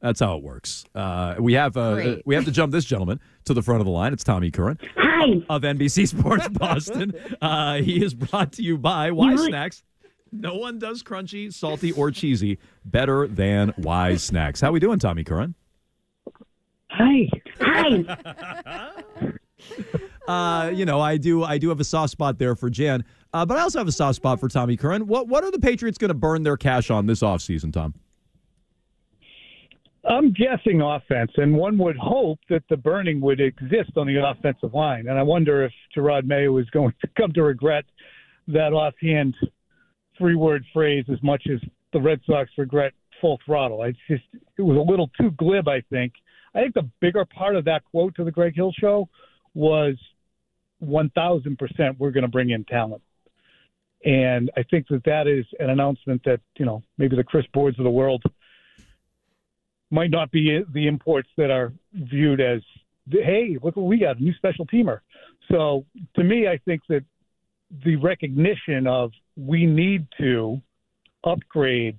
That's how it works. Uh, we have uh, we have to jump this gentleman to the front of the line. It's Tommy Curran Hi. of NBC Sports Boston. Uh, he is brought to you by Wise Snacks. No one does crunchy, salty, or cheesy better than Wise Snacks. How we doing, Tommy Curran? Hi. Hi. Uh, you know, I do I do have a soft spot there for Jan, uh, but I also have a soft spot for Tommy Curran. What what are the Patriots going to burn their cash on this offseason, Tom? I'm guessing offense, and one would hope that the burning would exist on the offensive line. And I wonder if Jerod Mayo is going to come to regret that offhand three word phrase as much as the Red Sox regret full throttle. It's just it was a little too glib, I think. I think the bigger part of that quote to the Greg Hill show was one thousand percent we're gonna bring in talent. And I think that that is an announcement that, you know, maybe the Chris Boards of the world might not be the imports that are viewed as, hey, look what we got, a new special teamer. So to me, I think that the recognition of we need to upgrade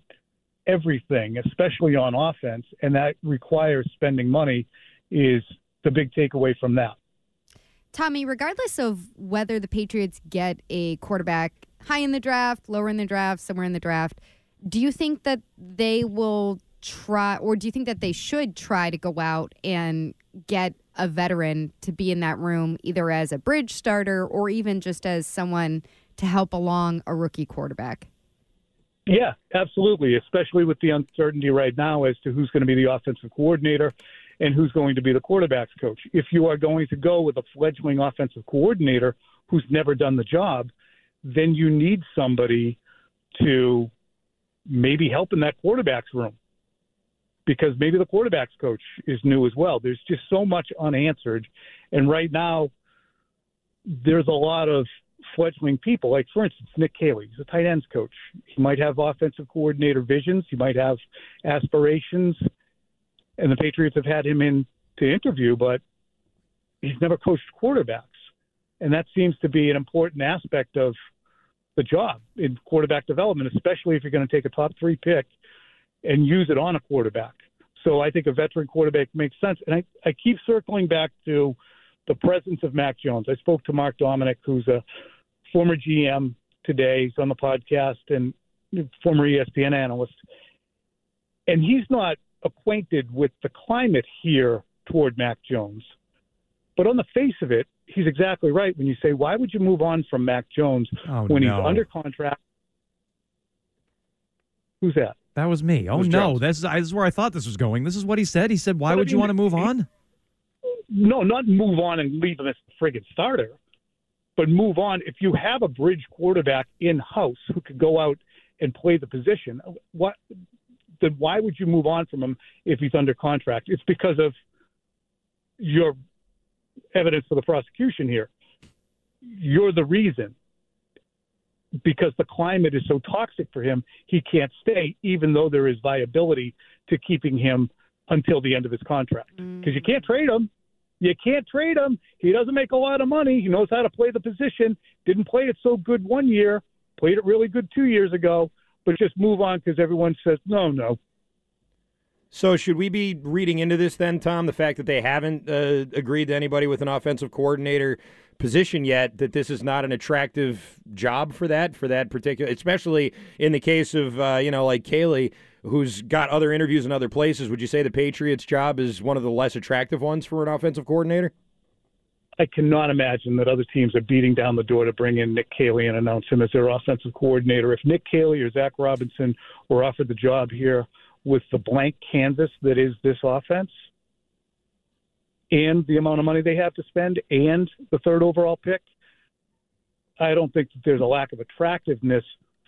everything, especially on offense, and that requires spending money, is the big takeaway from that. Tommy, regardless of whether the Patriots get a quarterback high in the draft, lower in the draft, somewhere in the draft, do you think that they will try, or do you think that they should try to go out and get a veteran to be in that room, either as a bridge starter or even just as someone to help along a rookie quarterback? Yeah, absolutely, especially with the uncertainty right now as to who's going to be the offensive coordinator and who's going to be the quarterback's coach. If you are going to go with a fledgling offensive coordinator who's never done the job, then you need somebody to maybe help in that quarterback's room because maybe the quarterback's coach is new as well. There's just so much unanswered. And right now, there's a lot of fledgling people. Like, for instance, Nick Caley, he's a tight ends coach. He might have offensive coordinator visions, he might have aspirations. And the Patriots have had him in to interview, but he's never coached quarterbacks. And that seems to be an important aspect of the job in quarterback development, especially if you're going to take a top three pick and use it on a quarterback. So I think a veteran quarterback makes sense. And I, I keep circling back to the presence of Mac Jones. I spoke to Mark Dominik, who's a former GM today. He's on the podcast and former ESPN analyst. And he's not acquainted with the climate here toward Mac Jones. But on the face of it, he's exactly right when you say, why would you move on from Mac Jones Oh, when no. he's under contract? Who's that? That was me. Oh was no, Jones. this is, this is where I thought this was going. This is what he said. He said, "Why But I would you want to move on?" no, not move on and leave him as a friggin' starter, but move on. If you have a bridge quarterback in house who could go out and play the position, what? Then why would you move on from him if he's under contract? It's because of your evidence for the prosecution here. You're the reason. Because the climate is so toxic for him, he can't stay, even though there is viability to keeping him until the end of his contract. Mm. Because you can't trade him. You can't trade him. He doesn't make a lot of money. He knows how to play the position. Didn't play it so good one year. Played it really good two years ago. But just move on because everyone says no, no. So, should we be reading into this then, Tom? The fact that they haven't uh, agreed to anybody with an offensive coordinator position yet, that this is not an attractive job for that, for that particular, especially in the case of, uh, you know, like Caley, who's got other interviews in other places. Would you say the Patriots' job is one of the less attractive ones for an offensive coordinator? I cannot imagine that other teams are beating down the door to bring in Nick Caley and announce him as their offensive coordinator. If Nick Caley or Zac Robinson were offered the job here with the blank canvas that is this offense and the amount of money they have to spend and the third overall pick, I don't think that there's a lack of attractiveness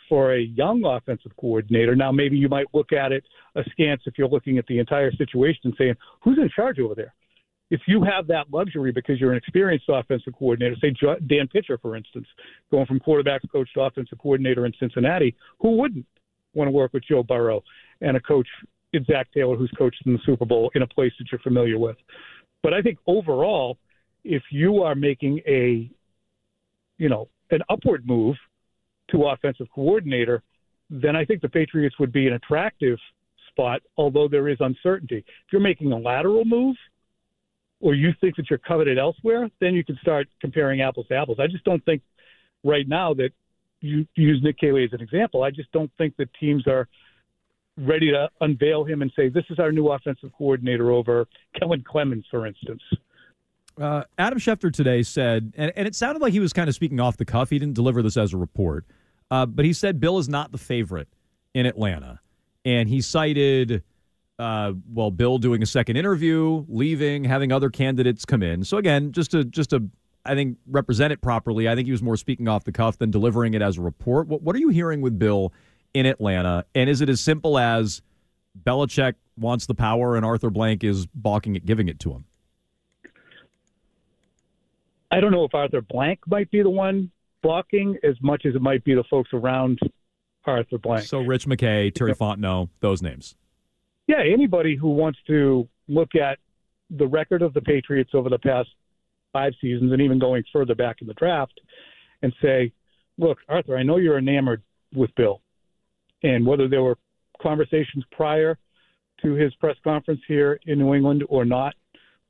for a young offensive coordinator. Now, maybe you might look at it askance if you're looking at the entire situation and saying, who's in charge over there? If you have that luxury because you're an experienced offensive coordinator, say Dan Pitcher, for instance, going from quarterback coach to offensive coordinator in Cincinnati, who wouldn't want to work with Joe Burrow and a coach in Zac Taylor who's coached in the Super Bowl in a place that you're familiar with? But I think overall, if you are making a, you know, an upward move to offensive coordinator, then I think the Patriots would be an attractive spot, although there is uncertainty. If you're making a lateral move or you think that you're coveted elsewhere, then you can start comparing apples to apples. I just don't think right now that you use Nick Caley as an example. I just don't think that teams are ready to unveil him and say, this is our new offensive coordinator over Kellen Clemens, for instance. Uh, Adam Schefter today said, and, and, it sounded like he was kind of speaking off the cuff. He didn't deliver this as a report, uh, but he said Bill is not the favorite in Atlanta. And he cited, uh, well, Bill doing a second interview, leaving, having other candidates come in. So again, just to just to I think represent it properly. I think he was more speaking off the cuff than delivering it as a report. What, what are you hearing with Bill in Atlanta? And is it as simple as Belichick wants the power and Arthur Blank is balking at giving it to him? I don't know if Arthur Blank might be the one blocking as much as it might be the folks around Arthur Blank. So Rich McKay, Terry Fontenot, those names. Yeah, anybody who wants to look at the record of the Patriots over the past five seasons and even going further back in the draft and say, look, Arthur, I know you're enamored with Bill. And whether there were conversations prior to his press conference here in New England or not,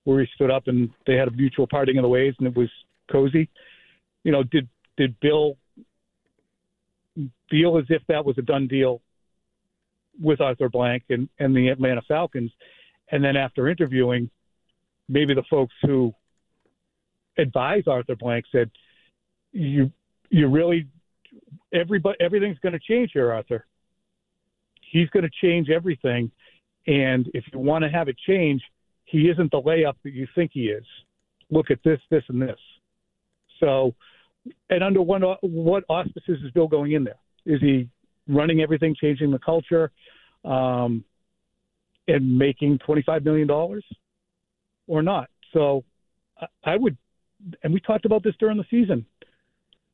where he stood up and they had a mutual parting of the ways and it was cozy. You know, did did Bill feel as if that was a done deal with Arthur Blank and, and the Atlanta Falcons? And then after interviewing, maybe the folks who advise Arthur Blank said, "You you really everybody everything's going to change here, Arthur. He's going to change everything, and if you want to have it change." he isn't the layup that you think he is. Look at this, this, and this. So, and under what what auspices is Bill going in there? Is he running everything, changing the culture, um, and making twenty five million dollars, or not? So, I would, and we talked about this during the season.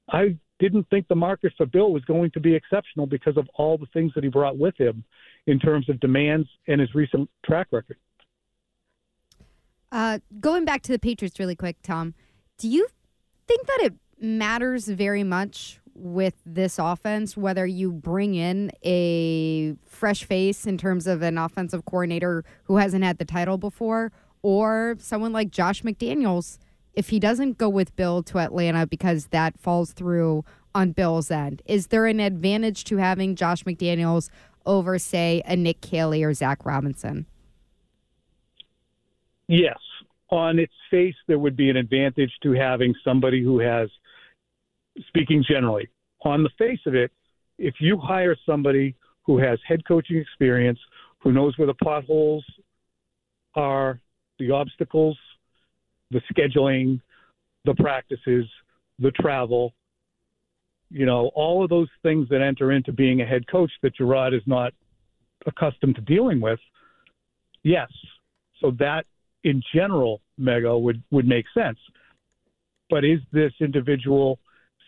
I didn't think the market for Bill was going to be exceptional because of all the things that he brought with him in terms of demands and his recent track record. Uh, going back to the Patriots really quick, Tom, do you think that it matters very much with this offense whether you bring in a fresh face in terms of an offensive coordinator who hasn't had the title before or someone like Josh McDaniels if he doesn't go with Bill to Atlanta because that falls through on Bill's end? Is there an advantage to having Josh McDaniels over, say, a Nick Caley or Zac Robinson? Yes. On its face, there would be an advantage to having somebody who has, speaking generally, on the face of it, if you hire somebody who has head coaching experience, who knows where the potholes are, the obstacles, the scheduling, the practices, the travel, you know, all of those things that enter into being a head coach that Jerod is not accustomed to dealing with, yes. So that in general, Mego would would make sense. But is this individual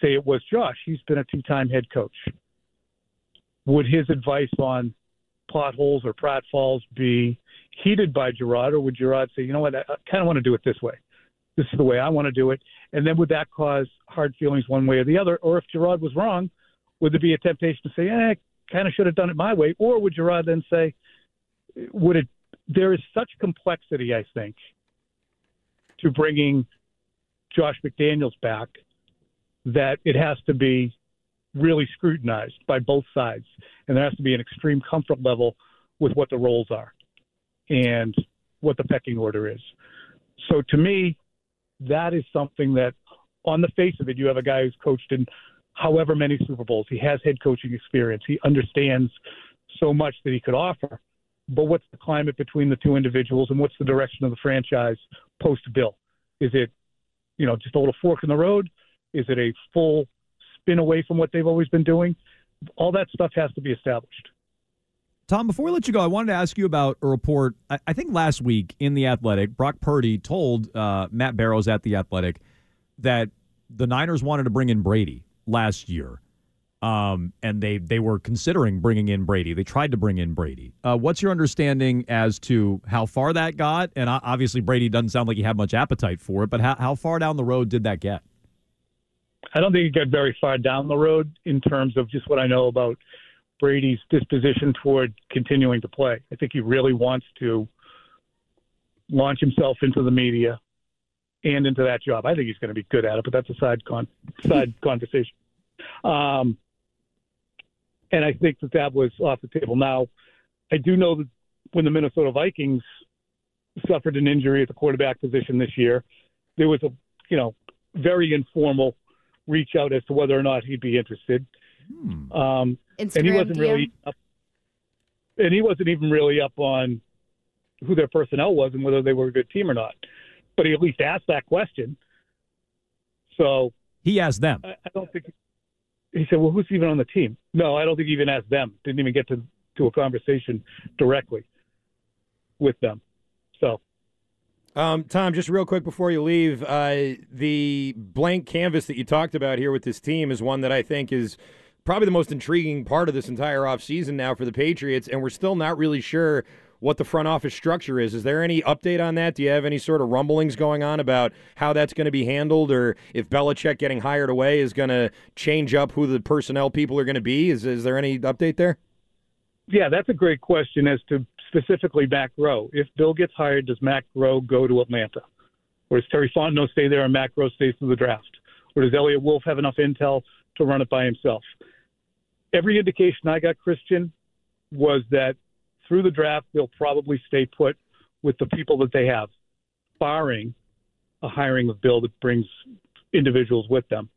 say it was Josh. He's been a two-time head coach. Would his advice on potholes or pratfalls be heeded by Jerod, or would Jerod say, you know what, I kind of want to do it this way. This is the way I want to do it. And then would that cause hard feelings one way or the other? Or if Jerod was wrong, would there be a temptation to say, eh, kind of should have done it my way? Or would Jerod then say, would it, there is such complexity, I think, to bringing Josh McDaniels back that it has to be really scrutinized by both sides. And there has to be an extreme comfort level with what the roles are and what the pecking order is. So to me, that is something that, on the face of it, you have a guy who's coached in however many Super Bowls. He has head coaching experience. He understands so much that he could offer. But what's the climate between the two individuals, and what's the direction of the franchise post Bill? Is it, you know, just a little fork in the road? Is it a full spin away from what they've always been doing? All that stuff has to be established. Tom, before we let you go, I wanted to ask you about a report. I, I think last week in The Athletic, Brock Purdy told uh, Matt Barrows at The Athletic that the Niners wanted to bring in Brady last year. Um, and they, they were considering bringing in Brady. They tried to bring in Brady. Uh, what's your understanding as to how far that got? And obviously, Brady doesn't sound like he had much appetite for it, but how, how far down the road did that get? I don't think it got very far down the road in terms of just what I know about Brady's disposition toward continuing to play. I think he really wants to launch himself into the media and into that job. I think he's going to be good at it, but that's a side con side conversation. Um, and I think that that was off the table. Now, I do know that when the Minnesota Vikings suffered an injury at the quarterback position this year, there was a you know very informal reach out as to whether or not he'd be interested. Hmm. Um, and he wasn't DM? really up, and he wasn't even really up on who their personnel was and whether they were a good team or not. But he at least asked that question. So he asked them. I, I don't think he said, "Well, who's even on the team?" No, I don't think he even asked them. Didn't even get to to a conversation directly with them. So Um, Tom, just real quick before you leave, uh, the blank canvas that you talked about here with this team is one that I think is probably the most intriguing part of this entire offseason now for the Patriots, and we're still not really sure what the front office structure is. Is there any update on that? Do you have any sort of rumblings going on about how that's going to be handled, or if Belichick getting hired away is going to change up who the personnel people are going to be? Is is there any update there? Yeah, that's a great question as to specifically Matt Groh. If Bill gets hired, does Matt Groh go to Atlanta? Or does Terry Fontenot stay there and Matt Groh stays through the draft? Or does Eliot Wolf have enough intel to run it by himself? Every indication I got, Christian, was that through the draft, they'll probably stay put with the people that they have, barring a hiring of Bill that brings individuals with them.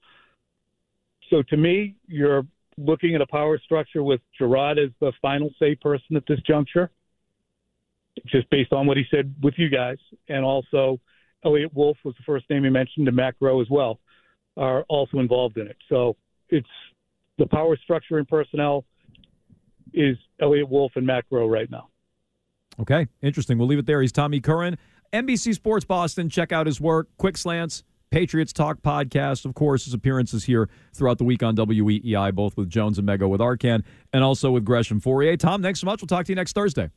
So to me, you're looking at a power structure with Jerod as the final say person at this juncture, just based on what he said with you guys, and also Eliot Wolf was the first name he mentioned, and Groh as well are also involved in it. So it's the power structure and personnel is Eliot Wolf and Matt Groh right now. Okay, interesting. We'll leave it there. He's Tommy Curran, NBC Sports Boston. Check out his work, Quick Slants, Patriots Talk podcast. Of course, his appearances here throughout the week on WEEI, both with Jones and Mego with Arcand, and also with Gresham Fauria. Tom, thanks so much. We'll talk to you next Thursday.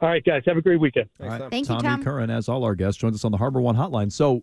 All right, guys. Have a great weekend. All right. Thank you, Tommy Tom. Curran, as all our guests, joins us on the HarborOne Hotline. So,